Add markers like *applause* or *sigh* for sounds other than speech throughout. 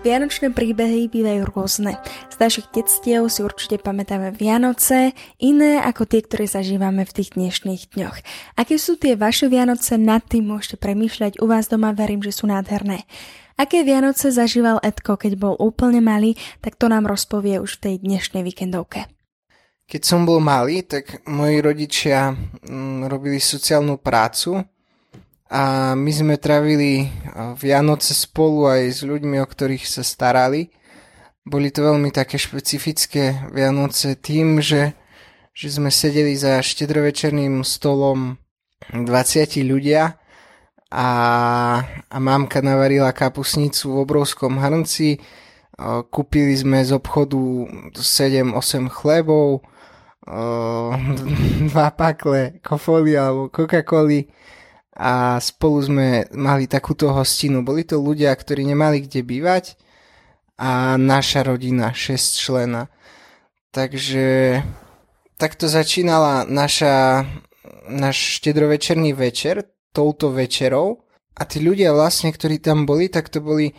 Vianočné príbehy bývajú rôzne. Z našich detstiev si určite pamätáme Vianoce, iné ako tie, ktoré zažívame v tých dnešných dňoch. Aké sú tie vaše Vianoce, nad tým môžete premýšľať. U vás doma verím, že sú nádherné. Aké Vianoce zažíval Edko, keď bol úplne malý, tak to nám rozpovie už v tej dnešnej víkendovke. Keď som bol malý, tak moji rodičia mm, robili sociálnu prácu a my sme travili Vianoce spolu aj s ľuďmi, o ktorých sa starali. Boli to veľmi také špecifické Vianoce tým, že, že sme sedeli za štedrovečerným stolom 20 ľudia a, a mamka navarila kapusnicu v obrovskom hrnci. Kúpili sme z obchodu 7-8 chlebov, *laughs* dva pakle kofoli alebo Coca-Coli a spolu sme mali takúto hostinu. Boli to ľudia, ktorí nemali kde bývať a naša rodina, 6 člena. Takže takto začínala naša, náš štedrovečerný večer touto večerou a tí ľudia vlastne, ktorí tam boli, tak to boli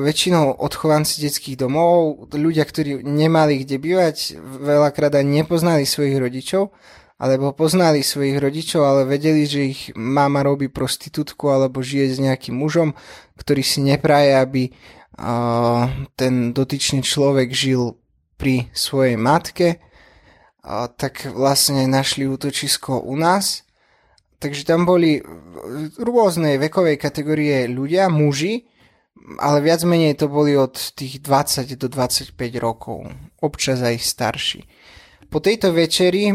väčšinou odchovanci detských domov, ľudia, ktorí nemali kde bývať, veľakrát ani nepoznali svojich rodičov, alebo poznali svojich rodičov, ale vedeli, že ich mama robí prostitútku alebo žije s nejakým mužom, ktorý si nepraje, aby uh, ten dotyčný človek žil pri svojej matke, uh, tak vlastne našli útočisko u nás. Takže tam boli rôznej vekovej kategórie ľudia, muži, ale viac menej to boli od tých 20 do 25 rokov, občas aj starší. Po tejto večeri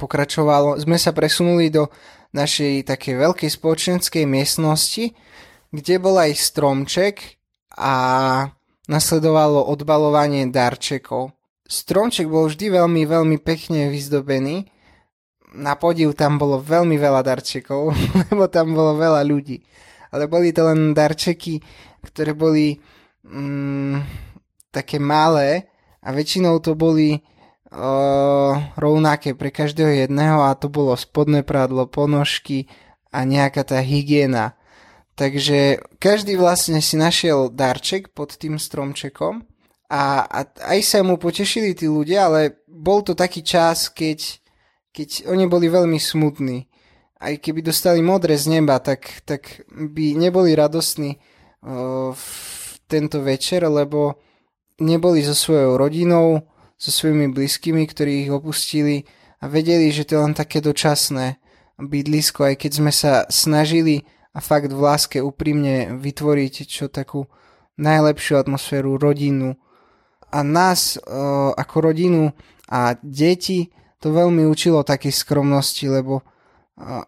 pokračovalo, sme sa presunuli do našej také veľkej spoločenskej miestnosti, kde bol aj stromček a nasledovalo odbalovanie darčekov. Stromček bol vždy veľmi, veľmi pekne vyzdobený na podiv tam bolo veľmi veľa darčekov, *laughs* lebo tam bolo veľa ľudí. Ale boli to len darčeky, ktoré boli mm, také malé a väčšinou to boli o, rovnaké pre každého jedného a to bolo spodné prádlo, ponožky a nejaká tá hygiena. Takže každý vlastne si našiel darček pod tým stromčekom a, a aj sa mu potešili tí ľudia, ale bol to taký čas, keď keď oni boli veľmi smutní. Aj keby dostali modré z neba, tak, tak by neboli radostní uh, v tento večer, lebo neboli so svojou rodinou, so svojimi blízkymi, ktorí ich opustili a vedeli, že to je len také dočasné bydlisko, aj keď sme sa snažili a fakt v láske úprimne vytvoriť čo takú najlepšiu atmosféru rodinu a nás uh, ako rodinu a deti to veľmi učilo takej skromnosti, lebo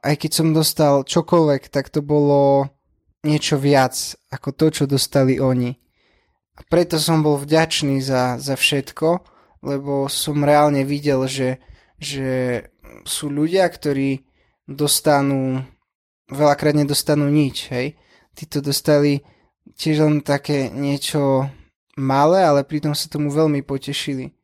aj keď som dostal čokoľvek, tak to bolo niečo viac ako to, čo dostali oni. A preto som bol vďačný za, za všetko, lebo som reálne videl, že, že sú ľudia, ktorí dostanú, veľakrát nedostanú nič, hej. Títo dostali tiež len také niečo malé, ale pritom sa tomu veľmi potešili.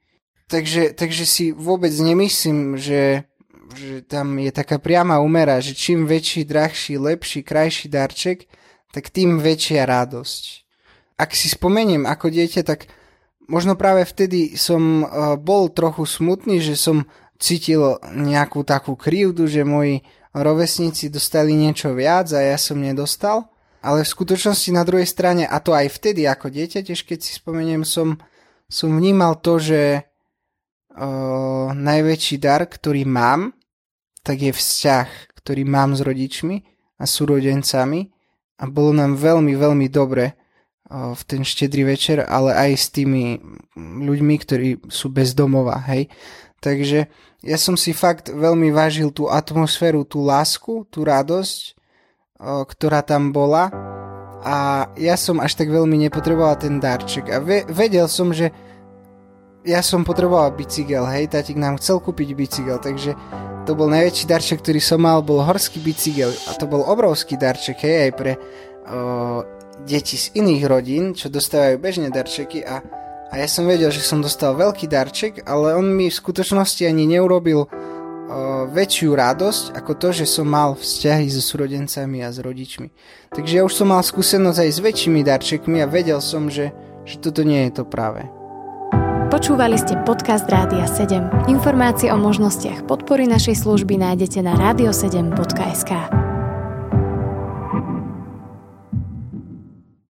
Takže, takže si vôbec nemyslím, že, že tam je taká priama umera, že čím väčší, drahší, lepší, krajší darček, tak tým väčšia radosť. Ak si spomeniem ako dieťa, tak možno práve vtedy som uh, bol trochu smutný, že som cítil nejakú takú krivdu, že moji rovesníci dostali niečo viac a ja som nedostal. Ale v skutočnosti na druhej strane, a to aj vtedy ako dieťa, tiež keď si spomeniem, som, som vnímal to, že uh, najväčší dar, ktorý mám, tak je vzťah, ktorý mám s rodičmi a súrodencami a bolo nám veľmi, veľmi dobre v ten štedrý večer, ale aj s tými ľuďmi, ktorí sú bez domova, hej. Takže ja som si fakt veľmi vážil tú atmosféru, tú lásku, tú radosť, ktorá tam bola. A ja som až tak veľmi nepotreboval ten darček. A ve- vedel som, že ja som potreboval bicykel, hej, tatík nám chcel kúpiť bicykel, takže to bol najväčší darček, ktorý som mal, bol horský bicykel. A to bol obrovský darček, hej, aj pre uh, deti z iných rodín, čo dostávajú bežne darčeky a, a ja som vedel, že som dostal veľký darček, ale on mi v skutočnosti ani neurobil väčšiu radosť ako to, že som mal vzťahy so súrodencami a s rodičmi. Takže ja už som mal skúsenosť aj s väčšími darčekmi a vedel som, že, že toto nie je to práve. Počúvali ste podcast Rádia 7. Informácie o možnostiach podpory našej služby nájdete na radio7.sk.